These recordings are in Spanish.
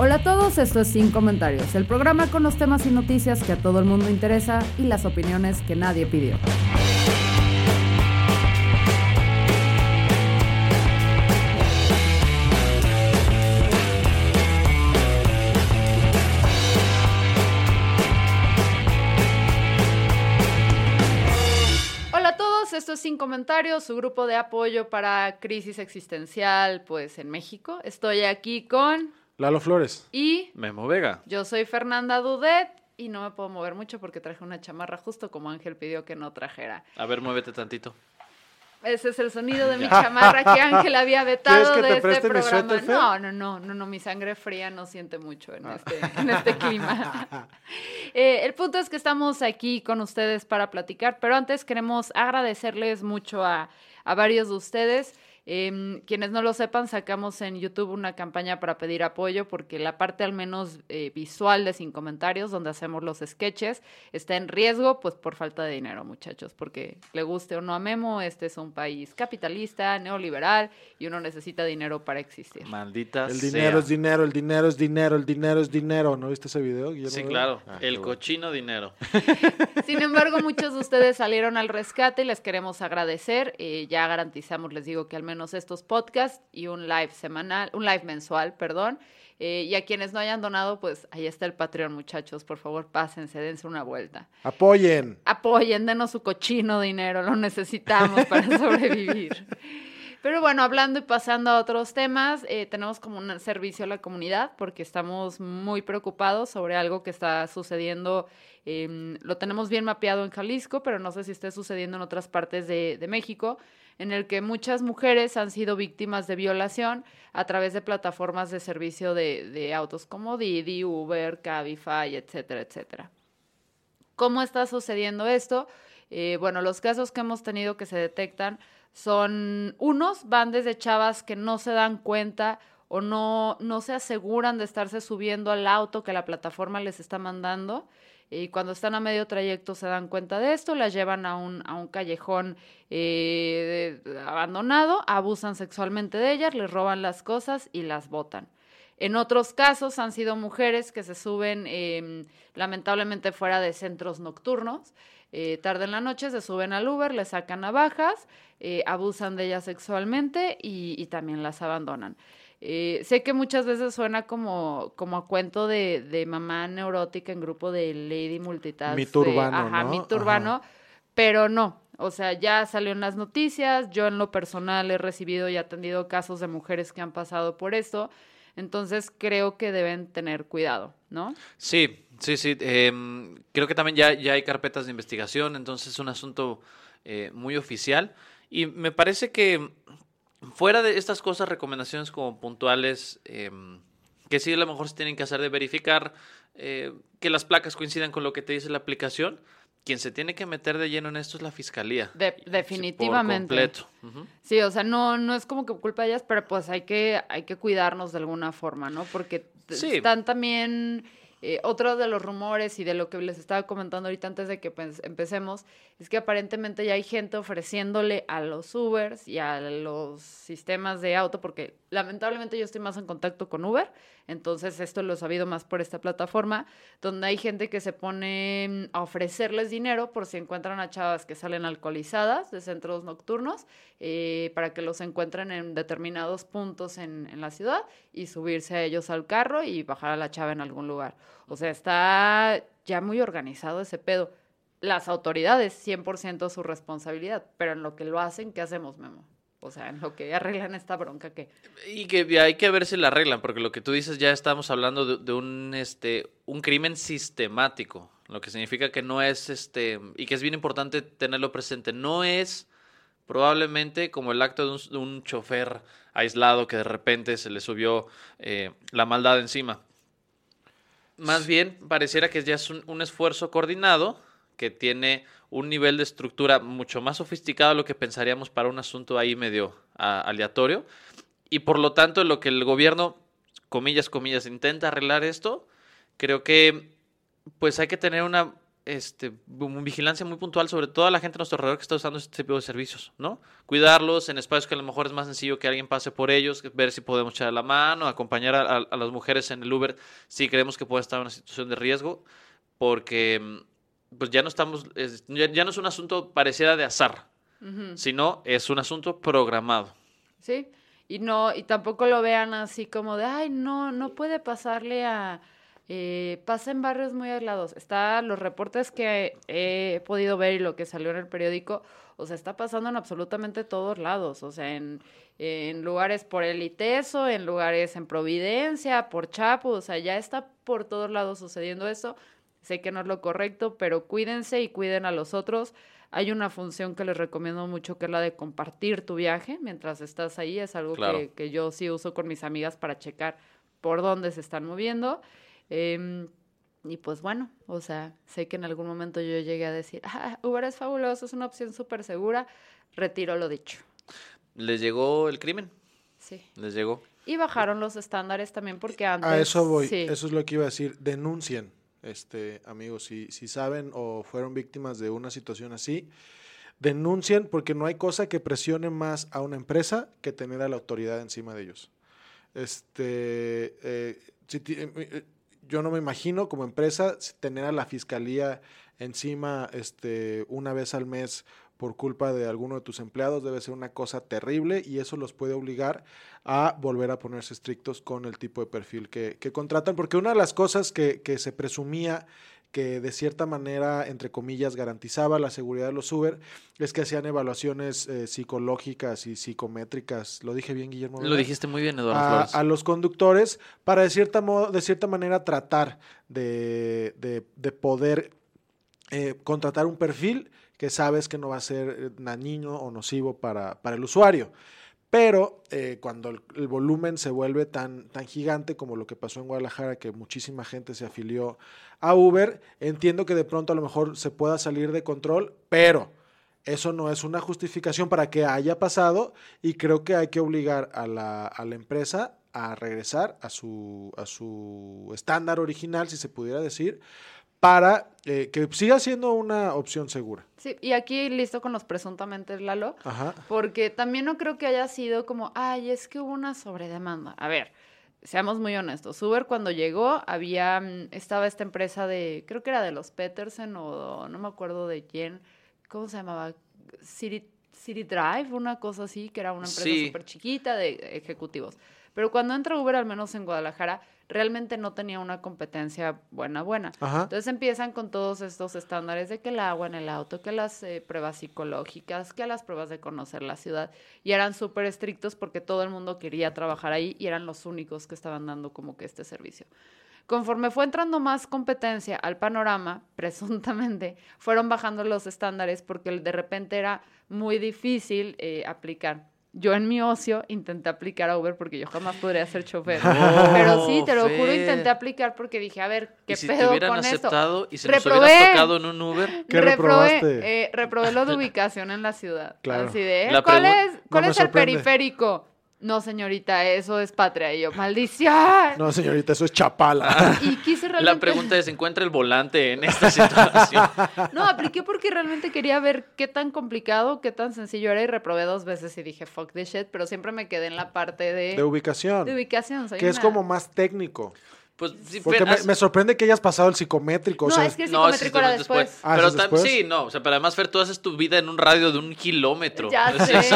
Hola a todos, esto es Sin Comentarios, el programa con los temas y noticias que a todo el mundo interesa y las opiniones que nadie pidió. Hola a todos, esto es Sin Comentarios, su grupo de apoyo para crisis existencial, pues en México. Estoy aquí con Lalo Flores. y Memo Vega. yo soy Fernanda Dudet y no me puedo mover mucho porque traje una chamarra justo como Ángel pidió que no trajera. A ver, muévete tantito. Ese es el sonido de mi chamarra que Ángel había vetado ¿Quieres que de te este preste mi programa. No, no, no, no, no, mi sangre fría no siente mucho en Ah. este, en este clima. Eh, el punto es que estamos aquí con ustedes para platicar, pero antes queremos agradecerles mucho a, a varios de ustedes. Em, quienes no lo sepan, sacamos en YouTube una campaña para pedir apoyo porque la parte al menos eh, visual de Sin Comentarios, donde hacemos los sketches, está en riesgo pues por falta de dinero, muchachos, porque le guste o no a Memo, este es un país capitalista, neoliberal y uno necesita dinero para existir. Maldita El sea. dinero es dinero, el dinero es dinero, el dinero es dinero. ¿No viste ese video? Guillermo Sí, claro. Ah, el bueno. cochino dinero. Sin embargo, muchos de ustedes salieron al rescate y les queremos agradecer. Eh, ya garantizamos, les digo, que al menos estos podcasts y un live semanal, un live mensual, perdón. Eh, y a quienes no hayan donado, pues ahí está el Patreon, muchachos. Por favor, pásense, dense una vuelta. Apoyen. Apoyen, denos su cochino dinero, lo necesitamos para sobrevivir. Pero bueno, hablando y pasando a otros temas, eh, tenemos como un servicio a la comunidad porque estamos muy preocupados sobre algo que está sucediendo. lo tenemos bien mapeado en Jalisco, pero no sé si esté sucediendo en otras partes de, México, en el que muchas mujeres han sido víctimas de violación a través de plataformas de servicio de, de autos como Didi, Uber, Cabify, etcétera, etcétera. ¿Cómo está sucediendo esto? Eh, bueno, los casos que hemos tenido que se detectan son unos, van desde chavas que no se dan cuenta o no, no se aseguran de estarse subiendo al auto que la plataforma les está mandando. Y cuando están a medio trayecto se dan cuenta de esto, las llevan a un, a un callejón eh, abandonado, abusan sexualmente de ellas, les roban las cosas y las botan. En otros casos han sido mujeres que se suben eh, lamentablemente fuera de centros nocturnos. Eh, tarde en la noche se suben al Uber, les sacan navajas, eh, abusan de ellas sexualmente y, y también las abandonan. Eh, sé que muchas veces suena como, como a cuento de, de mamá neurótica en grupo de Lady Multitask. Mito de- urbano, Ajá, ¿no? mito urbano, pero no. O sea, ya salió en las noticias, yo en lo personal he recibido y atendido casos de mujeres que han pasado por esto, entonces creo que deben tener cuidado, ¿no? Sí, sí, sí. em, creo que también ya, ya hay carpetas de investigación, entonces es un asunto eh, muy oficial. Y me parece que fuera de estas cosas, recomendaciones como puntuales, em, que sí a lo mejor se tienen que hacer de verificar eh, que las placas coincidan con lo que te dice la aplicación. Quien se tiene que meter de lleno en esto es la fiscalía. De- definitivamente. Por completo. Sí, o sea, no, no es como que culpa de ellas, pero pues hay que, hay que cuidarnos de alguna forma, ¿no? Porque Sí. están también, eh, otro de los rumores y de lo que les estaba comentando ahorita antes de que pues, empecemos, es que aparentemente ya hay gente ofreciéndole a los Ubers y a los sistemas de auto, porque lamentablemente yo estoy más en contacto con Uber, entonces esto lo he sabido más por esta plataforma, donde hay gente que se pone mm, a ofrecerles dinero por si encuentran a chavas que salen alcoholizadas de centros nocturnos, eh, para que los encuentren en determinados puntos en, en la ciudad y subirse a ellos al carro y bajar a la chava en algún lugar. O sea, está ya muy organizado ese pedo. Las autoridades, 100% su responsabilidad, pero en lo que lo hacen, ¿qué hacemos, Memo? O sea, en lo que arreglan esta bronca que... Y que hay que ver si la arreglan, porque lo que tú dices ya estamos hablando de, de un este un crimen sistemático, lo que significa que no es este y que es bien importante tenerlo presente, no es probablemente como el acto de un, de un chofer aislado que de repente se le subió eh, la maldad encima. Más bien, pareciera que ya es un, un esfuerzo coordinado que tiene un nivel de estructura mucho más sofisticado de lo que pensaríamos para un asunto ahí medio a- aleatorio. Y por lo tanto, lo que el gobierno, comillas, comillas, intenta arreglar esto, creo que pues hay que tener una este, vigilancia muy puntual sobre toda la gente a nuestro alrededor que está usando este tipo de servicios, ¿no? Cuidarlos en espacios que a lo mejor es más sencillo que alguien pase por ellos, ver si podemos echar la mano, acompañar a, a- las mujeres en el Uber si creemos que pueden estar en una situación de riesgo, porque mm, pues ya no estamos, es- ya, ya no es un asunto pareciera de azar, sino es un asunto programado. Sí, y no, y tampoco lo vean así como de, ay, no, no puede pasarle a, eh, pasa en barrios muy aislados. Está los reportes que he podido ver y lo que salió en el periódico, o sea, está pasando en absolutamente todos lados, o sea, en, en lugares por el ITESO, en lugares en Providencia, por Chapo, o sea, ya está por todos lados sucediendo eso. Sé que no es lo correcto, pero cuídense y cuiden a los otros. Hay una función que les recomiendo mucho que es la de compartir tu viaje mientras estás ahí. Es algo Claro. que, que yo sí uso con mis amigas para checar por dónde se están moviendo. Em, y pues bueno, o sea, sé que en algún momento yo llegué a decir, ah, Uber es fabuloso, es una opción súper segura. Retiro lo dicho. Les llegó el crimen, Sí. les llegó. Y bajaron los estándares también porque antes... A eso voy, sí. eso es lo que iba a decir. Denuncien, este, amigos, si, saben o fueron víctimas de una situación así, denuncien porque no hay cosa que presione más a una empresa que tener a la autoridad encima de ellos. Este, eh, eh, eh, yo no me imagino como empresa tener a la fiscalía encima este, una vez al mes por culpa de alguno de tus empleados debe ser una cosa terrible y eso los puede obligar a volver a ponerse estrictos con el tipo de perfil que, que contratan, porque una de las cosas que, que se presumía que de cierta manera, entre comillas, garantizaba la seguridad de los Uber, es que hacían evaluaciones eh, psicológicas y psicométricas. ¿Lo dije bien, Guillermo? Lo dijiste muy bien, Eduardo a, Flores. a los conductores para de cierta, modo, de cierta manera tratar de, de- de poder eh, contratar un perfil que sabes que no va a ser eh, dañino o nocivo para, para el usuario. Pero eh, cuando el, el volumen se vuelve tan, tan gigante como lo que pasó en Guadalajara, que muchísima gente se afilió a Uber, entiendo que de pronto a lo mejor se pueda salir de control, pero eso no es una justificación para que haya pasado y creo que hay que obligar a la, a la empresa a regresar a su, a su estándar original, si se pudiera decir, para eh, que siga siendo una opción segura. Sí, y aquí listo con los presuntamente, Lalo. Ajá. Porque también no creo que haya sido como, ay, es que hubo una sobredemanda. A ver, seamos muy honestos. Uber cuando llegó había, mm, estaba esta empresa de, creo que era de los Peterson o no me acuerdo de quién, ¿cómo se llamaba? City, City Drive, una cosa así, que era una empresa Sí. súper chiquita de ejecutivos. Pero cuando entra Uber, al menos en Guadalajara, realmente no tenía una competencia buena, buena. Ajá. Entonces empiezan con todos estos estándares de que el agua en el auto, que las eh, pruebas psicológicas, que las pruebas de conocer la ciudad, y eran súper estrictos porque todo el mundo quería trabajar ahí y eran los únicos que estaban dando como que este servicio. Conforme fue entrando más competencia al panorama, presuntamente, fueron bajando los estándares porque de repente era muy difícil eh, aplicar. Yo en mi ocio intenté aplicar a Uber porque yo jamás podría ser chofer. Pero sí, te lo juro, intenté aplicar porque dije, a ver, ¿qué y si te pedo hubieran con esto? aceptado y si nos Reprobé. hubieras tocado en un Uber, ¿Qué reprobé, reprobaste? eh, reprobé lo de ubicación en la ciudad. Claro. Así de, La ¿cuál es, cuál es el periférico? No, señorita, eso es patria. Y yo, maldición. No, señorita, eso es chapala. Y quise realmente... la pregunta es, ¿se encuentra el volante en esta situación? No, apliqué porque realmente quería ver qué tan complicado, qué tan sencillo era y reprobé dos veces y dije, fuck this shit, pero siempre me quedé en la parte de, De ubicación. de ubicación. soy que es como más técnico. Pues sí, Porque me, sorprende que hayas pasado el psicométrico. o No, sea, es que el No, psicométrico era es después. Ah, pero ¿eso es tam- después? sí, no, o sea, pero además, Fer, tú haces tu vida en un radio de un kilómetro. Ya sé. sí.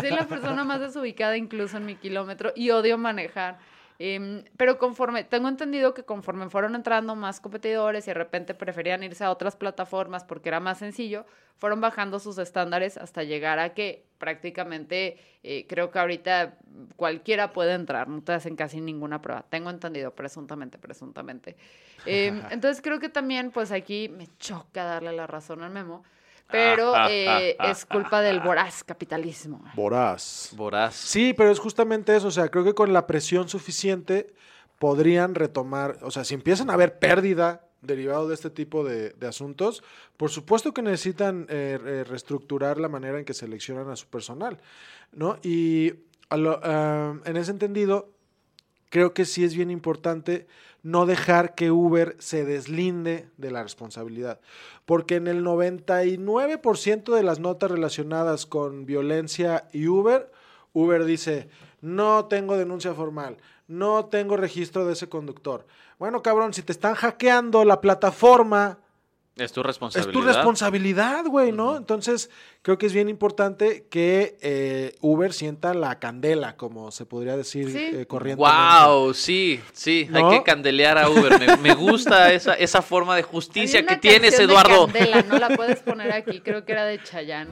Soy la persona más desubicada incluso en mi kilómetro y odio manejar. Em, pero conforme, tengo entendido que conforme fueron entrando más competidores y de repente preferían irse a otras plataformas porque era más sencillo, fueron bajando sus estándares hasta llegar a que prácticamente eh, creo que ahorita cualquiera puede entrar, no te hacen casi ninguna prueba. Tengo entendido, presuntamente, presuntamente. Em, entonces creo que también, pues aquí me choca darle la razón al memo. Pero Ah, eh, es culpa del voraz capitalismo. Voraz. Voraz. Sí, pero es justamente eso. O sea, creo que con la presión suficiente podrían retomar. O sea, si empiezan a haber pérdida derivado de este tipo de, de asuntos, por supuesto que necesitan eh, reestructurar la manera en que seleccionan a su personal, ¿no? Y a lo- ah, en ese entendido, creo que sí es bien importante no dejar que Uber se deslinde de la responsabilidad. Porque en el 99% de las notas relacionadas con violencia y Uber, Uber dice, no tengo denuncia formal, no tengo registro de ese conductor. Bueno, cabrón, si te están hackeando la plataforma, Es tu es responsabilidad. tu responsabilidad, güey, ¿no? Entonces, creo que es bien importante que eh, Uber sienta la candela, como se podría decir Sí. eh, corrientemente. Wow, sí, sí, ¿No? hay que candelear a Uber. Me, me gusta esa, esa forma de justicia Hay que tienes, de Eduardo. Candela, no la puedes poner aquí, creo que era de Chayanne.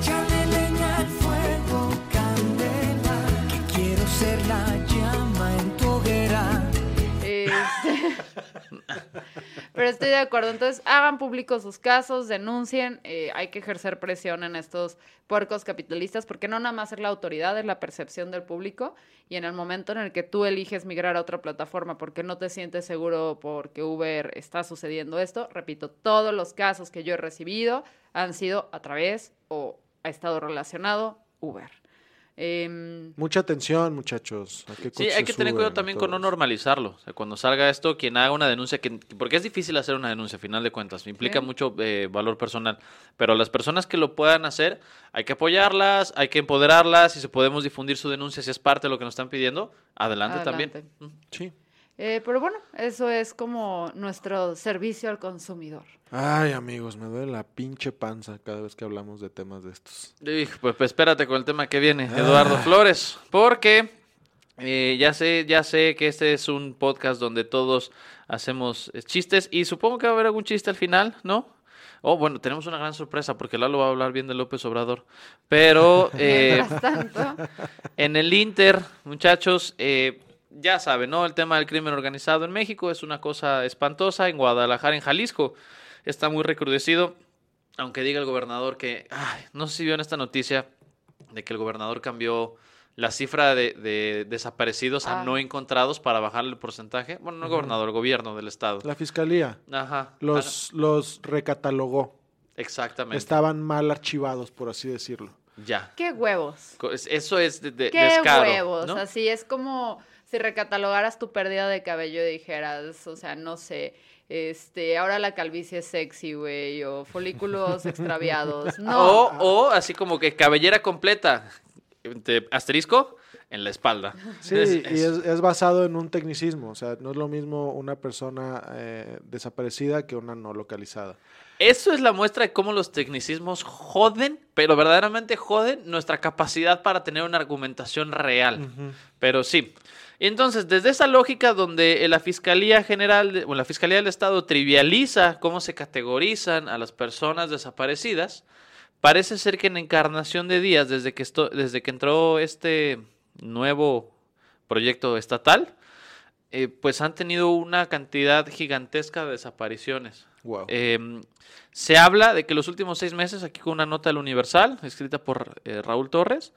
Échale leña al fuego, candela, que quiero ser la llama en tu hoguera. Este, Pero estoy de acuerdo. Entonces, hagan públicos sus casos, denuncien. eh, hay que ejercer presión en estos puercos capitalistas, porque no nada más es la autoridad, es la percepción del público. Y en el momento en el que tú eliges migrar a otra plataforma porque no te sientes seguro porque Uber está sucediendo esto, repito, todos los casos que yo he recibido han sido a través o ha estado relacionado Uber. Em, Mucha atención, muchachos. ¿A qué Sí, hay que tener cuidado también con no normalizarlo. O sea, cuando salga esto, quien haga una denuncia, que, porque es difícil hacer una denuncia, a final de cuentas, implica Sí. mucho eh, valor personal. Pero las personas que lo puedan hacer, hay que apoyarlas, hay que empoderarlas, y si podemos difundir su denuncia, si es parte de lo que nos están pidiendo, adelante, Adelante. también. Sí. Eh, pero bueno, eso es como nuestro servicio al consumidor. Ay, amigos, me duele la pinche panza cada vez que hablamos de temas de estos. Pues, pues espérate con el tema que viene, Eduardo Flores, porque eh, ya sé, ya sé que este es un podcast donde todos hacemos chistes y supongo que va a haber algún chiste al final, ¿no? Oh, bueno, tenemos una gran sorpresa porque Lalo va a hablar bien de López Obrador, pero eh, en el Inter, muchachos, eh, ya saben, ¿no? El tema del crimen organizado en México es una cosa espantosa. En Guadalajara, en Jalisco, está muy recrudecido. Aunque diga el gobernador que, ay, no sé si vieron esta noticia de que el gobernador cambió la cifra de, de desaparecidos a Ah. no encontrados para bajar el porcentaje. Bueno, no el gobernador, el gobierno del estado. La fiscalía Ajá. los, los recatalogó. Exactamente. Estaban mal archivados, por así decirlo. Ya. qué huevos. Eso es de, de- Qué descaro, huevos. ¿no? Así es como si recatalogaras tu pérdida de cabello y dijeras, o sea, no sé, este, ahora la calvicie es sexy, güey, o folículos extraviados. No. O, o así como que cabellera completa, de asterisco, en la espalda. Sí, Es- y es- es, es basado en un tecnicismo. O sea, no es lo mismo una persona eh, desaparecida que una no localizada. Eso es la muestra de cómo los tecnicismos joden, pero verdaderamente joden nuestra capacidad para tener una argumentación real. Pero sí. Entonces, desde esa lógica donde la Fiscalía General, o la Fiscalía del Estado trivializa cómo se categorizan a las personas desaparecidas, parece ser que en Encarnación de Díaz, desde que, esto, desde que entró este nuevo proyecto estatal, eh, pues han tenido una cantidad gigantesca de desapariciones. Wow. Eh, se habla de que los últimos seis meses, aquí con una nota del Universal, escrita por eh, Raúl Torres,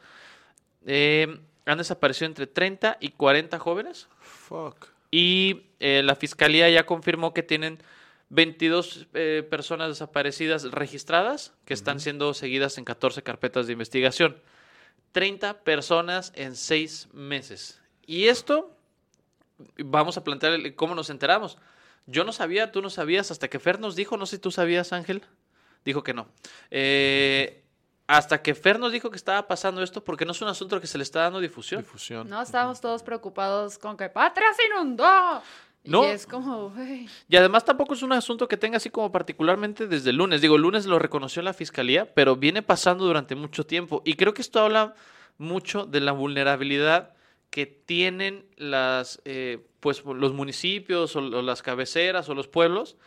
eh, han desaparecido entre 30 y 40 jóvenes. Fuck. Y eh, la fiscalía ya confirmó que tienen 22 eh, personas desaparecidas registradas que están siendo seguidas en 14 carpetas de investigación. 30 personas en seis meses. Y esto, vamos a plantear cómo nos enteramos. Yo no sabía, tú no sabías, hasta que Fer nos dijo, no sé si tú sabías, Ángel. Dijo que no. Eh, hasta que Fer nos dijo que estaba pasando esto, porque no es un asunto que se le está dando difusión. Difusión. No, estábamos todos preocupados con que Patria se inundó. No. Y es como. Y además tampoco es un asunto que tenga así como particularmente desde el lunes. Digo, el lunes lo reconoció la fiscalía, pero viene pasando durante mucho tiempo. Y creo que esto habla mucho de la vulnerabilidad que tienen las, eh, pues, los municipios o, o las cabeceras o los pueblos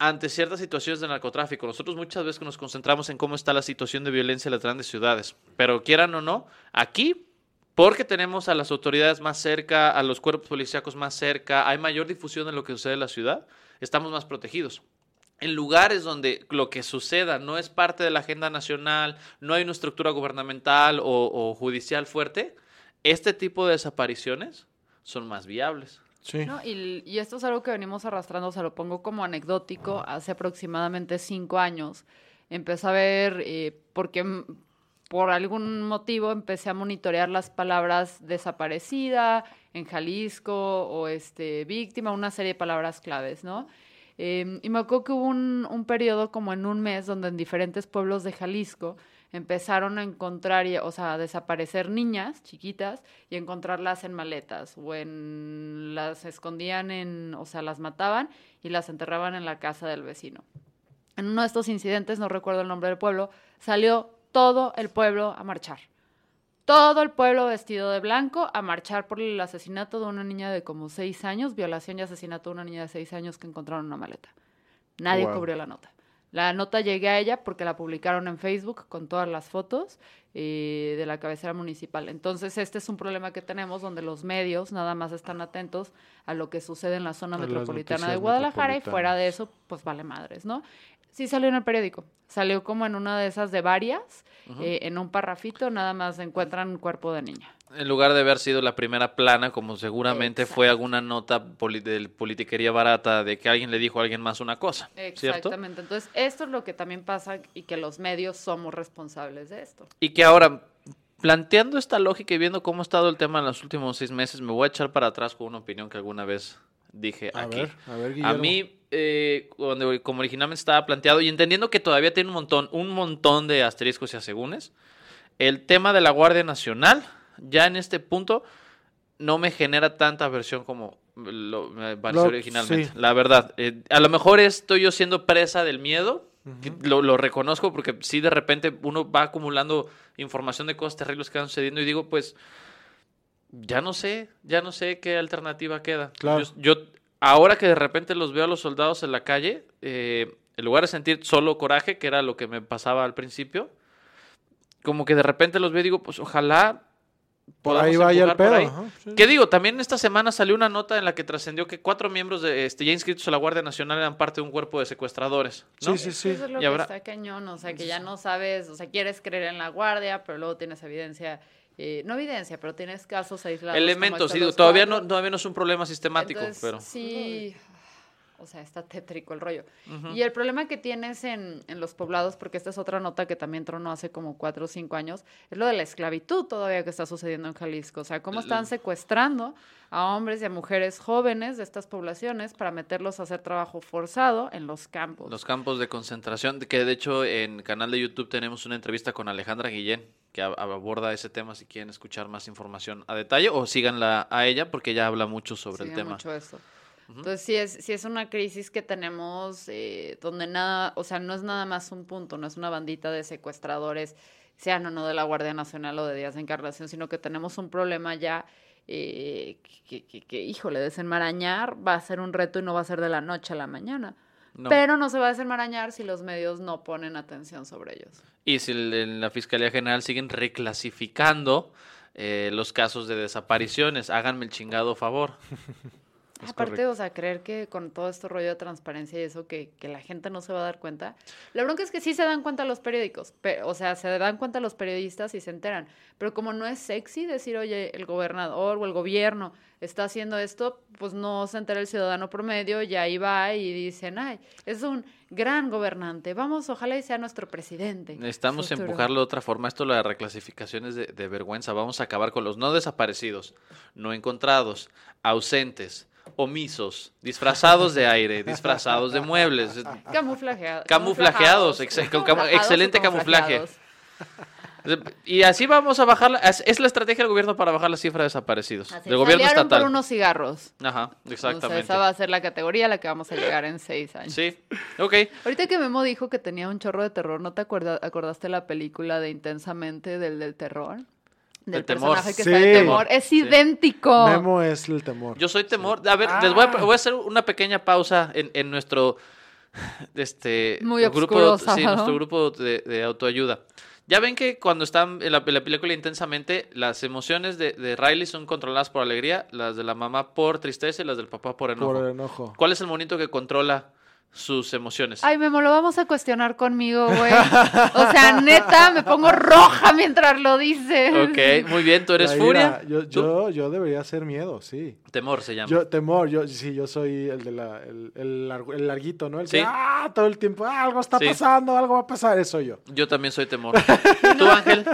ante ciertas situaciones de narcotráfico. Nosotros muchas veces nos concentramos en cómo está la situación de violencia en las grandes ciudades. Pero quieran o no, aquí porque tenemos a las autoridades más cerca, a los cuerpos policíacos más cerca, hay mayor difusión de lo que sucede en la ciudad, estamos más protegidos. en lugares donde lo que suceda no es parte de la agenda nacional, no hay una estructura gubernamental o, o judicial fuerte, este tipo de desapariciones son más viables. Sí. ¿no? Y, y esto es algo que venimos arrastrando, se lo pongo como anecdótico, hace aproximadamente cinco años. Empecé a ver, eh, porque por algún motivo empecé a monitorear las palabras desaparecida en Jalisco o este, víctima, una serie de palabras claves, ¿no? Eh, y me acuerdo que hubo un, un periodo como en un mes donde en diferentes pueblos de Jalisco empezaron a encontrar, y- o sea, a desaparecer niñas chiquitas y encontrarlas en maletas o en las escondían en, o sea, las mataban y las enterraban en la casa del vecino. En uno de estos incidentes, no recuerdo el nombre del pueblo, salió todo el pueblo a marchar. Todo el pueblo vestido de blanco a marchar por el asesinato de una niña de como seis años, violación y asesinato de una niña de seis años que encontraron en una maleta. Nadie Wow. cubrió la nota. La nota llegué a ella porque la publicaron en Facebook con todas las fotos eh, de la cabecera municipal. Entonces, este es un problema que tenemos donde los medios nada más están atentos a lo que sucede en la zona A metropolitana de Guadalajara y fuera de eso, pues vale madres, ¿no? Sí salió en el periódico. Salió como en una de esas de varias, eh, en un parrafito, nada más encuentran un cuerpo de niña. En lugar de haber sido la primera plana, como seguramente fue alguna nota poli- de politiquería barata de que alguien le dijo a alguien más una cosa, ¿cierto? Exactamente. Entonces, esto es lo que también pasa y que los medios somos responsables de esto. Y que ahora, planteando esta lógica y viendo cómo ha estado el tema en los últimos seis meses, me voy a echar para atrás con una opinión que alguna vez dije A aquí. ver, a ver, A mí, eh, cuando, como originalmente estaba planteado, y entendiendo que todavía tiene un montón, un montón de asteriscos y asegúnes, el tema de la Guardia Nacional, ya en este punto, no me genera tanta aversión como lo, me pareció Lo- originalmente. sí. La verdad, eh, a lo mejor estoy yo siendo presa del miedo, que lo, lo reconozco porque sí de repente uno va acumulando información de cosas terribles que van sucediendo y digo, pues, ya no sé, ya no sé qué alternativa queda. Claro. Yo, yo- ahora que de repente los veo a los soldados en la calle, eh, en lugar de sentir solo coraje, que era lo que me pasaba al principio, como que de repente los veo y digo, pues ojalá Por ahí vaya el pedo. ahí. ajá, sí. ¿Qué digo? También esta semana salió una nota en la que trascendió que cuatro miembros de, este, ya inscritos a la Guardia Nacional eran parte de un cuerpo de secuestradores. ¿no? Sí, sí, sí. Eso es lo Y que habrá- está cañón, o sea, que ya no sabes, o sea, quieres creer en la guardia, pero luego tienes evidencia, eh, no evidencia, pero tienes casos aislados. Elementos, estos sí, todavía no, todavía no es un problema sistemático, Entonces, pero... Sí, o sea, está tétrico el rollo. Y el problema que tienes en, en los poblados, porque esta es otra nota que también tronó hace como cuatro o cinco años, es lo de la esclavitud todavía que está sucediendo en Jalisco. O sea, cómo están secuestrando a hombres y a mujeres jóvenes de estas poblaciones para meterlos a hacer trabajo forzado en los campos. Los campos de concentración, que de hecho en canal de YouTube tenemos una entrevista con Alejandra Guillén, que ab- aborda ese tema si quieren escuchar más información a detalle, o síganla a ella porque ella habla mucho sobre el tema. mucho Entonces, sí es, sí es una crisis que tenemos eh, donde nada, o sea, no es nada más un punto, no es una bandita de secuestradores, sean o no de la Guardia Nacional o de Díaz de Encarnación, sino que tenemos un problema ya eh, que, que- que, híjole, desenmarañar va a ser un reto y no va a ser de la noche a la mañana. No. Pero no se va a desenmarañar si los medios no ponen atención sobre ellos. Y si en la Fiscalía General siguen reclasificando eh, los casos de desapariciones, háganme el chingado favor. Aparte, o sea, creer que con todo este rollo de transparencia y eso, que, que la gente no se va a dar cuenta. La bronca es que sí se dan cuenta los periódicos, pe- o sea, se dan cuenta los periodistas y se enteran. Pero como no es sexy decir, oye, el gobernador o el gobierno está haciendo esto, pues no se entera el ciudadano promedio y ahí va y dicen, ay, es un gran gobernante, vamos, ojalá y sea nuestro presidente. Necesitamos Futuro. empujarlo de otra forma. Esto, la reclasificación es de, de vergüenza. Vamos a acabar con los no desaparecidos, no encontrados, ausentes, omisos, disfrazados de aire, disfrazados de muebles. Camuflajeados. Camuflajeados, cam- excelente camuflaje. Y así vamos a bajar. la- es, la estrategia del gobierno para bajar la cifra de desaparecidos. Así, del gobierno estatal. por unos cigarros. Ajá, O sea, exactamente. esa va a ser la categoría a la que vamos a llegar en seis años. Sí, ok. Ahorita que Memo dijo que tenía un chorro de terror, ¿no te acordaste la película de Intensamente del del terror? Del temor. personaje que Sí. está en temor. Es Sí. idéntico. Memo es el temor. Yo soy temor. A ver, les voy a, Ah. voy a hacer una pequeña pausa en, en nuestro este Muy grupo, oscuro sí, nuestro grupo de, de autoayuda. Ya ven que cuando están en la, en la película intensamente, las emociones de, de Riley son controladas por alegría, las de la mamá por tristeza y las del papá por enojo. Por enojo. ¿Cuál es el monito que controla sus emociones. Ay, Memo, lo vamos a cuestionar conmigo, güey. O sea, neta, me pongo roja mientras lo dices. Ok, muy bien, tú eres La furia. ira, Yo, ¿Tú? yo, yo debería ser miedo, sí. Temor se llama. Yo, temor, yo sí, yo soy el de la, el, el, largo- el larguito, ¿no? El que, Sí. ah, todo el tiempo, "Ah, algo está Sí. pasando, algo va a pasar, eso soy yo. Yo también soy temor. ¿Tú, Ángel?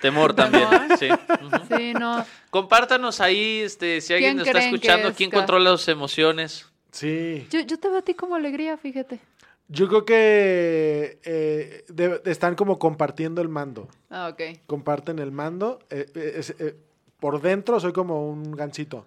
Temor también, Temor. sí. Sí, no. Compártanos ahí, este, si alguien ¿Quién está que escuchando, es, quién controla sus emociones. Sí. Yo, yo te veo a ti como alegría, fíjate. Yo creo que eh, de- están como compartiendo el mando. Ah, ok. Comparten el mando. eh, eh, por dentro soy como un gansito.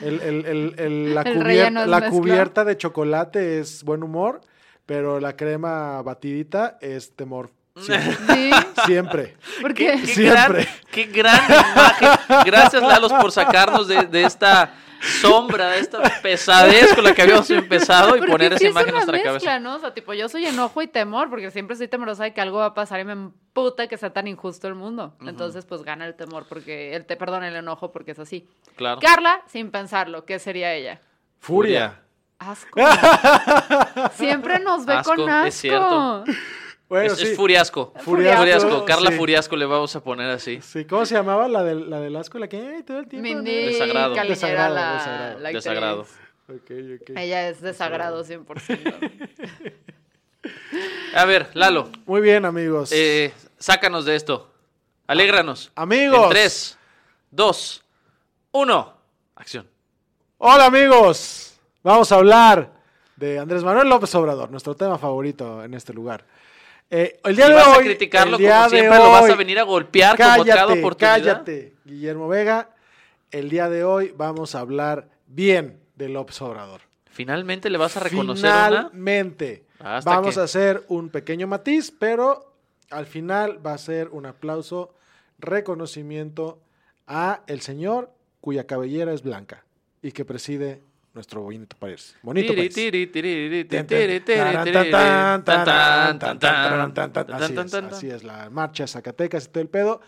El, el- el- el- la, cubier- cubierta de chocolate es buen humor, pero la crema batidita es temor. Siempre. Sí, siempre. porque Qué, qué Siempre. gran, qué gran imagen. Gracias, Lalos, por sacarnos de, de esta sombra, de esta pesadez con la que habíamos empezado y porque poner esa sí es imagen en nuestra mezcla, cabeza. ¿no? O sea, tipo, yo soy enojo y temor, porque siempre estoy temerosa de que algo va a pasar y me emputa que sea tan injusto el mundo. Entonces, pues gana el temor, porque el te perdón, el enojo, porque es así. Claro. Carla, sin pensarlo, ¿qué sería ella? Furia. Asco. Siempre nos ve Asco, con asco. es cierto. Bueno, es, sí. es Furiasco. Furiasco, Furiasco. Carla sí. Furiasco le vamos a poner así. Sí, ¿cómo se llamaba la del, la del asco? La que todo el tiempo. ¿no? Mindy Desagrado. Caliñera, Desagrado, la, desagrado. la actriz. Desagrado. Ok, ok. Ella es desagrado 100%. A ver, Lalo, Muy bien, amigos. eh, sácanos de esto. Alégranos. Amigos. En 3, 2, 1. Acción. Hola, amigos. Vamos a hablar de Andrés Manuel López Obrador, nuestro tema favorito en este lugar. Eh, el día Si de vas hoy, a criticarlo el día como siempre, lo vas a hoy- venir a golpear como cada Cállate, oportunidad. cállate, Guillermo Vega. El día de hoy vamos a hablar bien de López Obrador. Finalmente le vas a reconocer. Finalmente. ¿Hasta Vamos a hacer un pequeño matiz, pero al final va a ser un aplauso, reconocimiento a el señor cuya cabellera es blanca y que preside nuestro bonito país. Bonito país. Así es, la marcha Zacatecas y todo el pedo.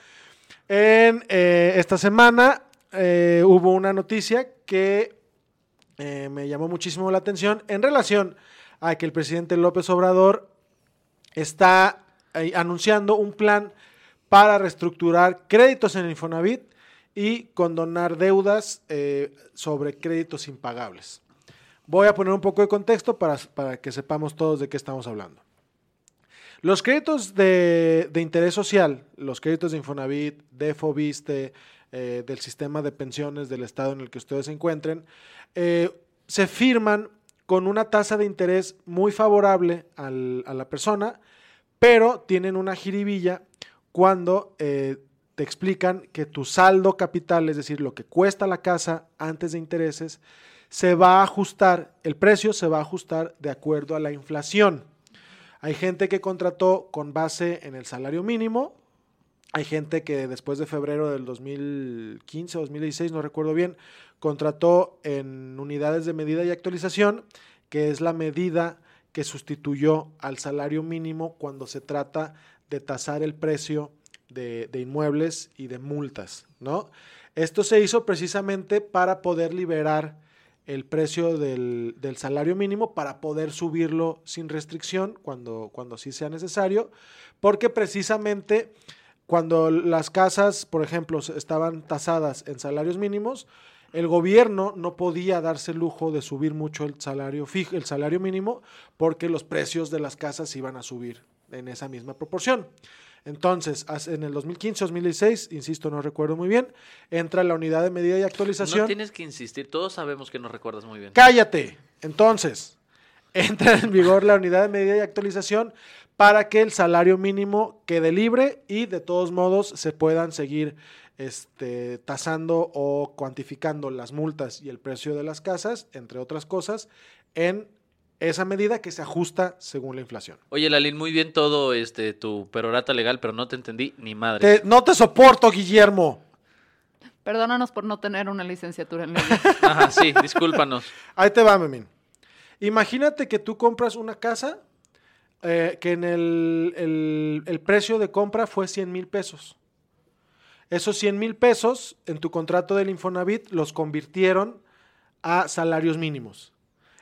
En eh, esta semana eh, hubo una noticia que eh, me llamó muchísimo la atención en relación a que el presidente López Obrador está anunciando un plan para reestructurar créditos en el Infonavit y condonar deudas eh, sobre créditos impagables. Voy a poner un poco de contexto para, para que sepamos todos de qué estamos hablando. Los créditos de, de interés social, los créditos de Infonavit, de Fobiste, eh, del sistema de pensiones del estado en el que ustedes se encuentren, eh, se firman con una tasa de interés muy favorable a la persona, pero tienen una jiribilla cuando te explican que tu saldo capital, es decir, lo que cuesta la casa antes de intereses, se va a ajustar, el precio se va a ajustar de acuerdo a la inflación. Hay gente que contrató con base en el salario mínimo. Hay gente que después de febrero del 2015 o 2016, no recuerdo bien, contrató en unidades de medida y actualización, que es la medida que sustituyó al salario mínimo cuando se trata de tasar el precio de, inmuebles y de multas, ¿no? Esto se hizo precisamente para poder liberar el precio del, del salario mínimo para poder subirlo sin restricción cuando, cuando sí sea necesario, porque precisamente cuando las casas, por ejemplo, estaban tasadas en salarios mínimos, el gobierno no podía darse el lujo de subir mucho el salario fijo, el salario mínimo, porque los precios de las casas iban a subir en esa misma proporción. Entonces, en el 2015-2016, insisto, no recuerdo muy bien, entra la unidad de medida y actualización. No tienes que insistir, todos sabemos que no recuerdas muy bien. Cállate. Entonces, entra en vigor la unidad de medida y actualización para que el salario mínimo quede libre y de todos modos se puedan seguir este, tasando o cuantificando las multas y el precio de las casas, entre otras cosas, en esa medida que se ajusta según la inflación. Oye, Lalín, muy bien todo este tu perorata legal, pero no te entendí ni madre. Te- no te soporto, Guillermo. Perdónanos por no tener una licenciatura en leyes. Ajá, sí, discúlpanos. Ahí te va, Memín. Imagínate que tú compras una casa eh, que en el, el- el precio de compra fue 100 mil pesos. Esos 100 mil pesos en tu contrato del Infonavit los convirtieron a salarios mínimos.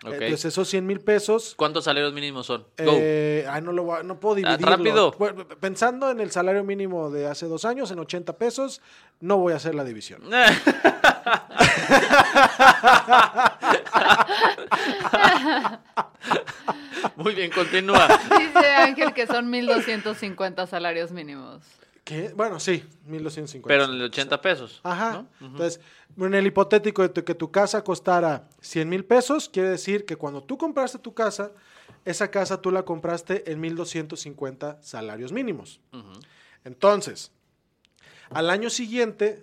Entonces esos 100 mil pesos... ¿Cuántos salarios mínimos son? Eh, ay, no, lo voy a- no puedo Ah, dividirlo. rápido. Bueno, pensando en el salario mínimo de hace dos años, en 80 pesos, no voy a hacer la división. Muy bien, continúa. Dice Ángel que son 1.250 salarios mínimos. ¿Qué? Bueno, sí, 1250. Pero en el 80 pesos. Ajá. Entonces, en el hipotético de que tu casa costara 100 mil pesos, quiere decir que cuando tú compraste tu casa, esa casa tú la compraste en 1250 salarios mínimos. Entonces, al año siguiente,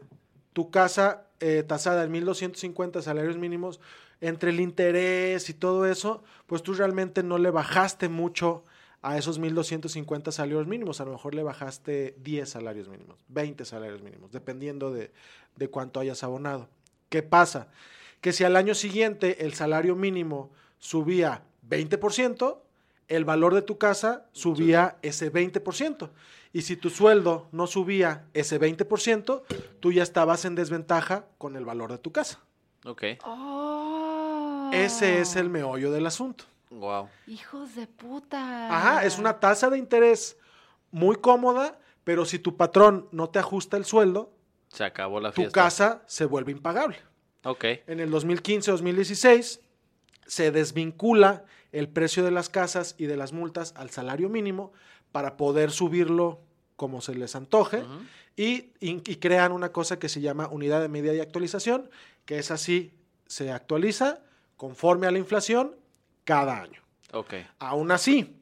tu casa eh, tasada en 1250 salarios mínimos, entre el interés y todo eso, pues tú realmente no le bajaste mucho a esos 1250 salarios mínimos. A lo mejor le bajaste 10 salarios mínimos, 20 salarios mínimos, dependiendo de, de cuánto hayas abonado. ¿Qué pasa? Que si al año siguiente el salario mínimo subía 20%, el valor de tu casa subía ese 20%. Y si tu sueldo no subía ese 20%, tú ya estabas en desventaja con el valor de tu casa. Ok. Oh. Ese es el meollo del asunto. Wow. Hijos de puta. Ajá, es una tasa de interés muy cómoda, pero si tu patrón no te ajusta el sueldo, Se acabó la tu fiesta. casa se vuelve impagable. Ok. En el 2015-2016 se desvincula el precio de las casas y de las multas al salario mínimo para poder subirlo como se les antoje y, y- y crean una cosa que se llama unidad de medida y actualización, que es así, se actualiza conforme a la inflación cada año. Ok. Aún así,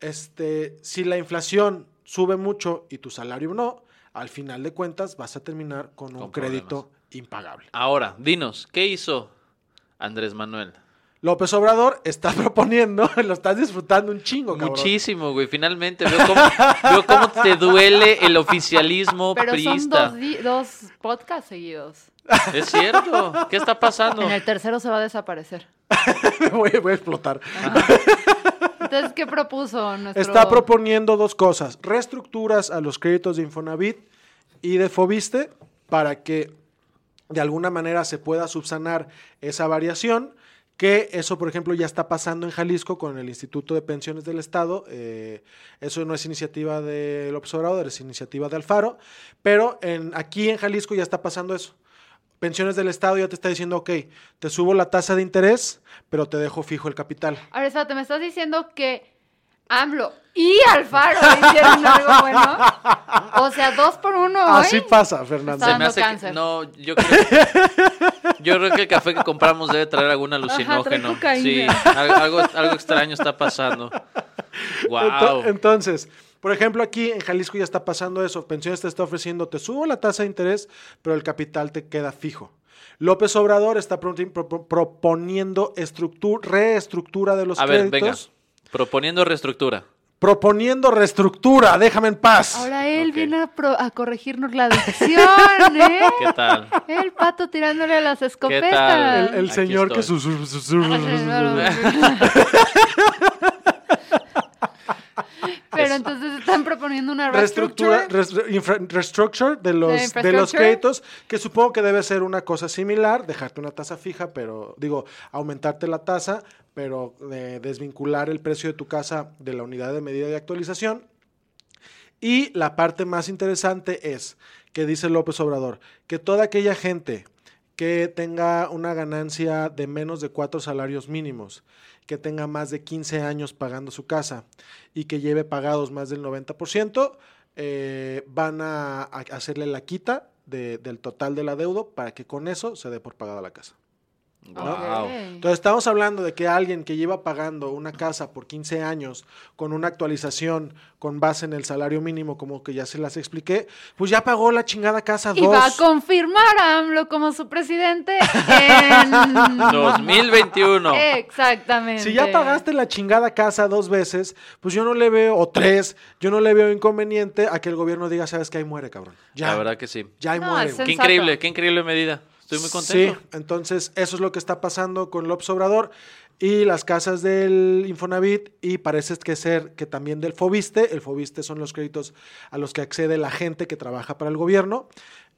este, si la inflación sube mucho y tu salario no, al final de cuentas vas a terminar con un crédito impagable. Ahora, dinos, ¿qué hizo Andrés Manuel? López Obrador está proponiendo, lo estás disfrutando un chingo, cabrón. Muchísimo, güey. Finalmente veo cómo, veo cómo te duele el oficialismo Pero son dos, dos podcasts seguidos. Es cierto. ¿Qué está pasando? En el tercero se va a desaparecer. voy, voy a explotar. Entonces, ¿qué propuso nuestro...? Está proponiendo dos cosas. Reestructuras a los créditos de Infonavit y de Fobiste para que de alguna manera se pueda subsanar esa variación. Que eso, por ejemplo, ya está pasando en Jalisco con el Instituto de Pensiones del Estado. eh, eso no es iniciativa del Observador, es iniciativa de Alfaro. Pero en, aquí en Jalisco ya está pasando eso. Pensiones del Estado ya te está diciendo, ok, te subo la tasa de interés, pero te dejo fijo el capital. Ahora, espérate, ¿me estás diciendo que AMLO y Alfaro hicieron algo bueno? O sea, dos por uno hoy. Así pasa, Fernando. Se me hace que, no, yo creo, yo creo que el café que compramos debe traer algún alucinógeno. sí, algo, algo extraño está pasando. Wow. Entonces, por ejemplo, aquí en Jalisco ya está pasando eso. Pensiones te está ofreciendo, te subo la tasa de interés, pero el capital te queda fijo. López Obrador está pro- pro- proponiendo estructu- reestructura de los A ver, venga. créditos. Proponiendo reestructura. Proponiendo reestructura, déjame en paz. Ahora él viene a, pro- a corregirnos la dicción, ¿eh? ¿Qué tal? El pato tirándole a las tal? escopetas. el el Aquí señor que estoy. susurra, Pero entonces están proponiendo una reestructura, restructure de los, de los créditos, que supongo que debe ser una cosa similar, dejarte una tasa fija, pero digo, aumentarte la tasa, pero eh, desvincular el precio de tu casa de la unidad de medida de actualización. Y la parte más interesante es que dice López Obrador, que toda aquella gente que tenga una ganancia de menos de cuatro salarios mínimos, que tenga más de 15 años pagando su casa y que lleve pagados más del 90%, eh, van a, hacerle la quita de- del total del adeudo para que con eso se dé por pagada la casa. Wow. Entonces estamos hablando de que alguien que lleva pagando una casa por 15 años con una actualización con base en el salario mínimo, como que ya se las expliqué, pues ya pagó la chingada casa Y va a dos. confirmar a AMLO como su presidente en... 2021. Exactamente. Si ya pagaste la chingada casa dos veces, pues yo no le veo, o tres, yo no le veo inconveniente a que el gobierno diga, sabes que ahí muere, cabrón. Ya, La verdad que sí. ya ahí No, muere. es güey". Qué increíble, qué increíble medida. Estoy muy contento. Sí, entonces eso es lo que está pasando con López Obrador y las casas del Infonavit y parece que ser que también del Fobiste. El Fobiste son los créditos a los que accede la gente que trabaja para el gobierno.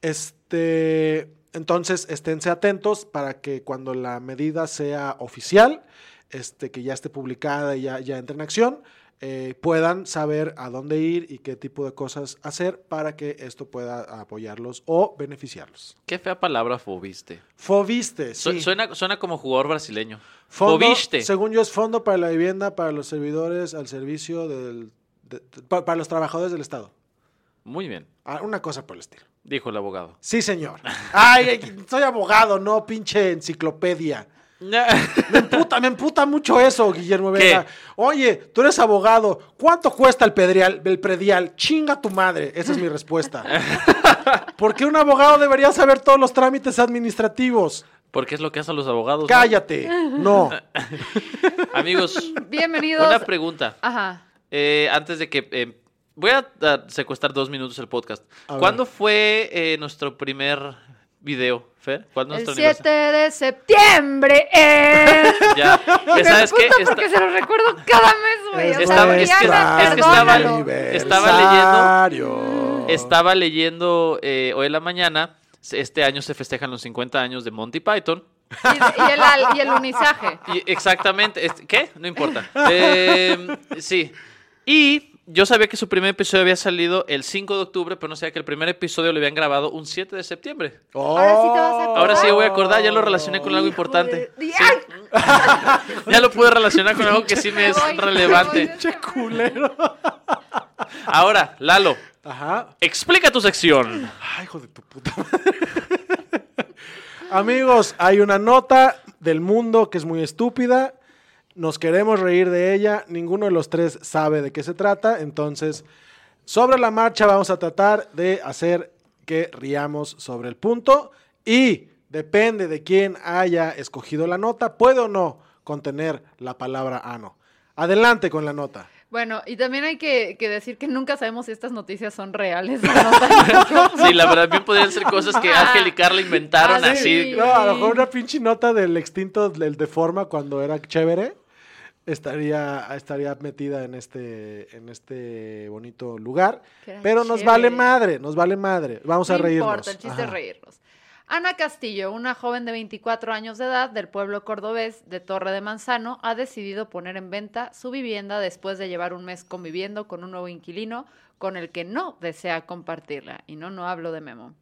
Este, entonces esténse atentos para que cuando la medida sea oficial, este, que ya esté publicada y ya, ya entre en acción, eh, puedan saber a dónde ir y qué tipo de cosas hacer para que esto pueda apoyarlos o beneficiarlos. Qué fea palabra fobiste. Fobiste, Su- sí. Suena, suena como jugador brasileño. Fondo, Fobiste. Según yo, es Fondo para la Vivienda para los servidores al servicio del. de- de- pa- para los trabajadores del Estado. Muy bien, Ah, Una cosa por el estilo. dijo el abogado. Sí, señor. Ay, soy abogado, no pinche enciclopedia. Me emputa, me emputa mucho eso, Guillermo ¿Qué? Vega. Oye, tú eres abogado. ¿Cuánto cuesta el pedrial, el predial? Chinga tu madre. Esa es mi respuesta. ¿Por qué un abogado debería saber todos los trámites administrativos? Porque es lo que hacen los abogados. Cállate. No. Amigos, Bienvenidos. una pregunta. Ajá. Eh, antes de que... eh, voy a, a secuestrar dos minutos el podcast. A ver. ¿Cuándo fue eh, nuestro primer video, Fer? ¿Cuándo El nuestro 7 de septiembre es... Ya. Me ¿Sabes qué? emputa Está- porque se lo recuerdo cada mes, güey. Es O sea, Estaba- es que- es que estaba- leyendo. Estaba leyendo eh, hoy en la mañana. Este año se festejan los 50 años de Monty Python. Y, y el, y el unizaje. Y exactamente. ¿Qué? No importa. Eh, sí. Y yo sabía que su primer episodio había salido el 5 de octubre, pero no sabía que el primer episodio lo habían grabado un 7 de septiembre. Ahora sí te vas a acordar. Ahora sí, voy a acordar, ya lo relacioné con algo importante. Ya lo pude relacionar con algo que sí me es voy, relevante. Pinche culero. Ahora, Lalo, Ajá. explica tu sección. Ay, hijo de tu puta madre. Amigos, hay una nota del mundo que es muy estúpida. Nos queremos reír de ella. Ninguno de los tres sabe de qué se trata. Entonces, sobre la marcha vamos a tratar de hacer que riamos sobre el punto. Y depende de quién haya escogido la nota, puede o no contener la palabra ano. Adelante con la nota. Bueno, y también hay que, que decir que nunca sabemos si estas noticias son reales o no. Sí, la verdad, bien podrían ser cosas que Ángel y Carla inventaron Ah, así. sí. No, a lo mejor una pinche nota del extinto del de forma cuando era chévere estaría estaría metida en este en este bonito lugar, pero nos vale madre, nos vale madre. Vamos a No reírnos. importa, el chiste es reírnos. Ana Castillo, una joven de 24 años de edad del pueblo cordobés de Torre de Manzano, ha decidido poner en venta su vivienda después de llevar un mes conviviendo con un nuevo inquilino con el que no desea compartirla. Y no, no hablo de Memo.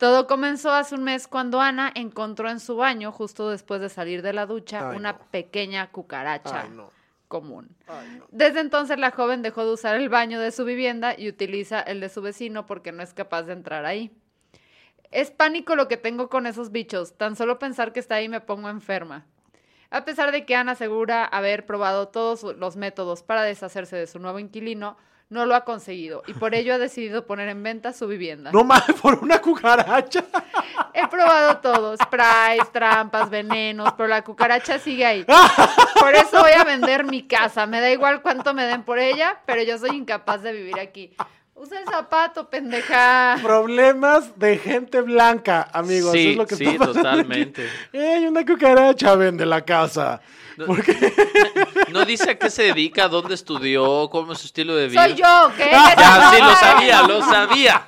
Todo comenzó hace un mes cuando Ana encontró en su baño, justo después de salir de la ducha, Ay, una no. pequeña cucaracha Ay, no. común. Ay, no. Desde entonces la joven dejó de usar el baño de su vivienda y utiliza el de su vecino porque no es capaz de entrar ahí. Es pánico lo que tengo con esos bichos. Tan solo pensar que está ahí me pongo enferma. A pesar de que Ana asegura haber probado todos los métodos para deshacerse de su nuevo inquilino, no lo ha conseguido y por ello ha decidido poner en venta su vivienda. No mames, por una cucaracha. He probado todo, sprays, trampas, venenos, pero la cucaracha sigue ahí. Por eso voy a vender mi casa. Me da igual cuánto me den por ella, pero yo soy incapaz de vivir aquí. Usa el zapato, pendeja. Problemas de gente blanca, amigos. Sí, es lo que sí, está totalmente. Ey, una cucaracha vende la casa. ¿Por qué? No dice a qué se dedica, dónde estudió, cómo es su estilo de vida. Soy yo, ¿qué? Ya, sí, lo sabía, lo sabía.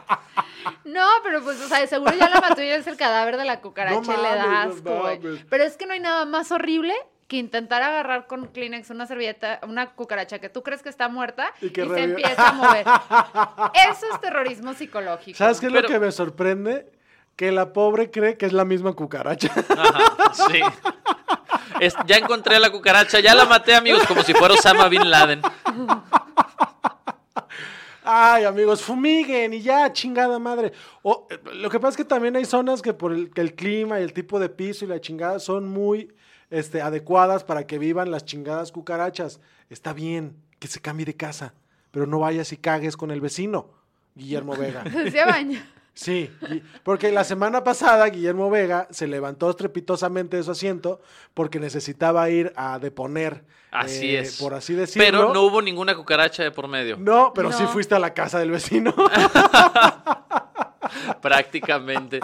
No, pero pues, o sea, seguro ya la mató y es el cadáver de la cucaracha No y le da no asco. Pero es que no hay nada más horrible que intentar agarrar con Kleenex una servilleta, una cucaracha que tú crees que está muerta Y y, que se empieza a mover. Eso es terrorismo psicológico. ¿Sabes qué es Pero- lo que me sorprende? Que la pobre cree que es la misma cucaracha. Ajá, sí. Es- ya encontré a la cucaracha, ya la maté, amigos, como si fuera Osama Bin Laden. Ay, amigos, fumiguen y ya, chingada madre. O, eh, lo que pasa es que también hay zonas que por el, que el clima y el tipo de piso y la chingada son muy este, adecuadas para que vivan las chingadas cucarachas. Está bien que se cambie de casa, pero no vayas y cagues con el vecino, Guillermo Vega. Se baña. Sí, porque la semana pasada Guillermo Vega se levantó estrepitosamente de su asiento porque necesitaba ir a deponer, Así eh, es. por así decirlo. Pero no hubo ninguna cucaracha de por medio. No, pero sí fuiste a la casa del vecino. Prácticamente.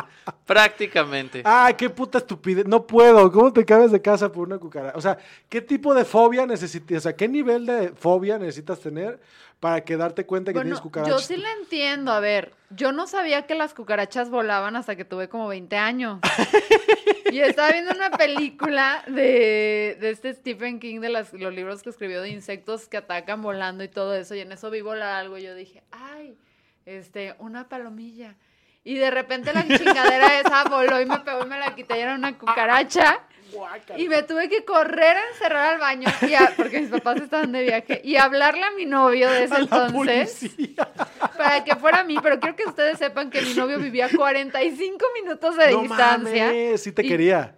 Prácticamente. Ah, qué puta estupidez. No puedo. ¿Cómo te cabes de casa por una cucaracha? O sea, ¿qué tipo de fobia necesitas? O sea, ¿qué nivel de fobia necesitas tener para que darte cuenta que Bueno, tienes cucarachas? yo sí la entiendo. A ver, yo no sabía que las cucarachas volaban hasta que tuve como 20 años. y estaba viendo una película de, de este Stephen King, de las- los libros que escribió de insectos que atacan volando y todo eso. Y en eso vi volar algo. Y yo dije, ay, este, una palomilla. Y de repente la chingadera esa voló y me pegó y me la quité y era una cucaracha. Y me tuve que correr a encerrar al baño, y a- porque mis papás estaban de viaje, y hablarle a mi novio de ese A entonces para que fuera a mí, pero quiero que ustedes sepan que mi novio vivía a 45 minutos de no distancia. mames, sí te Y- quería.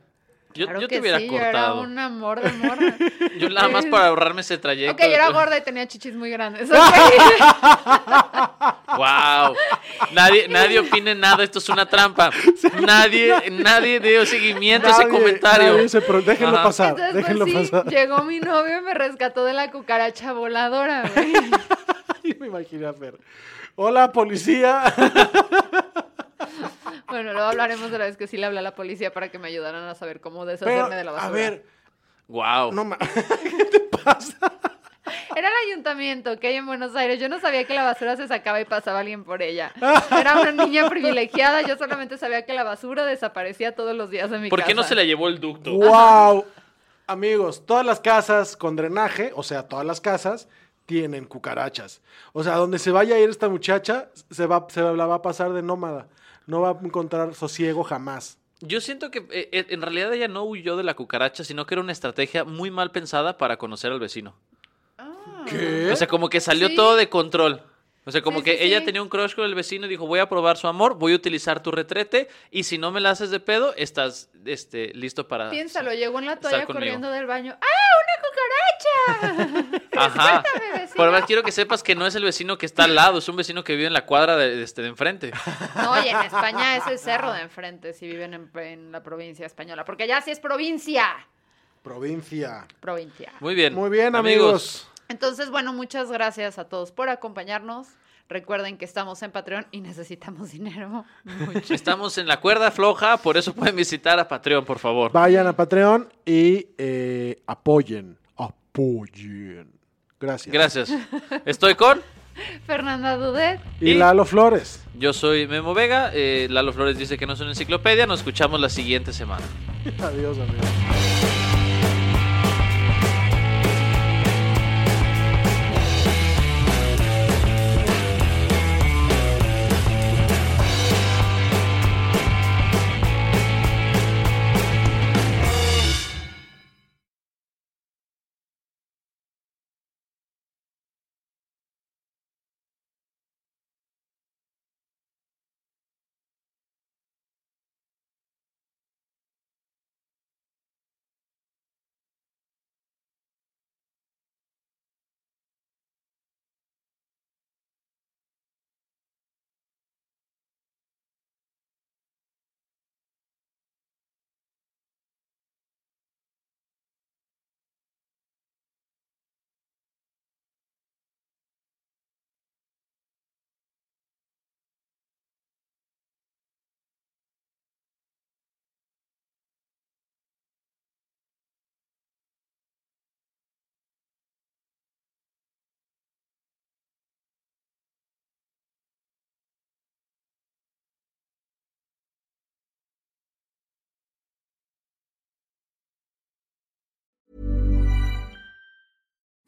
Yo, Claro yo que te hubiera sí, yo era cortado. un amor de morra. Yo nada más para ahorrarme ese trayecto. Ok, yo era gorda y tenía chichis muy grandes. ok. Wow. Nadie, nadie opine nada, esto es una trampa. Nadie, nadie dio seguimiento a ese Nadie- comentario. nadie se pro- déjenlo Ajá. pasar. Entonces, déjenlo pues, sí, pasar. llegó mi novio y me rescató de la cucaracha voladora, güey. Me imaginé a Fer. Hola, policía. Bueno, luego hablaremos de la vez que sí le hablé a la policía para que me ayudaran a saber cómo Pero, deshacerme de la basura. a ver, Wow. no ma- ¿Qué te pasa? Era el ayuntamiento que hay en Buenos Aires. Yo no sabía que la basura se sacaba y pasaba alguien por ella. Era una niña privilegiada. Yo solamente sabía que la basura desaparecía todos los días de mi ¿Por casa. qué no se la llevó el ducto? Wow. Amigos, todas las casas con drenaje, o sea, todas las casas tienen cucarachas. O sea, donde se vaya a ir esta muchacha, se va, se la va a pasar de nómada. No va a encontrar sosiego jamás. Yo siento que eh, eh, en realidad ella no huyó de la cucaracha, sino que era una estrategia muy mal pensada para conocer al vecino. Ah. ¿Qué? O sea, como que salió Sí. todo de control. O sea, como Sí, que sí, ella sí. tenía un crush con el vecino y dijo, voy a probar su amor, voy a utilizar tu retrete y si no me la haces de pedo, estás este, listo para... Piénsalo, llegó en la toalla corriendo del baño. ¡Ah, una cucaracha! Ajá. Por verdad quiero que sepas que no es el vecino que está al lado, es un vecino que vive en la cuadra de, de este, de enfrente. No, y en España es el cerro de enfrente si viven en, en la provincia española. Porque ya sí es provincia. Provincia. Provincia. Muy bien. Muy bien, amigos. Entonces, bueno, muchas gracias a todos por acompañarnos. Recuerden que estamos en Patreon y necesitamos dinero. Mucho. Estamos en la cuerda floja, por eso pueden visitar a Patreon, por favor. Vayan a Patreon y eh, apoyen. Apoyen. Gracias. Gracias. Estoy con... Fernanda Dudet. Y Y- Lalo Flores. Yo soy Memo Vega, eh, Lalo Flores dice que no es una enciclopedia, nos escuchamos la siguiente semana. Adiós, amigos.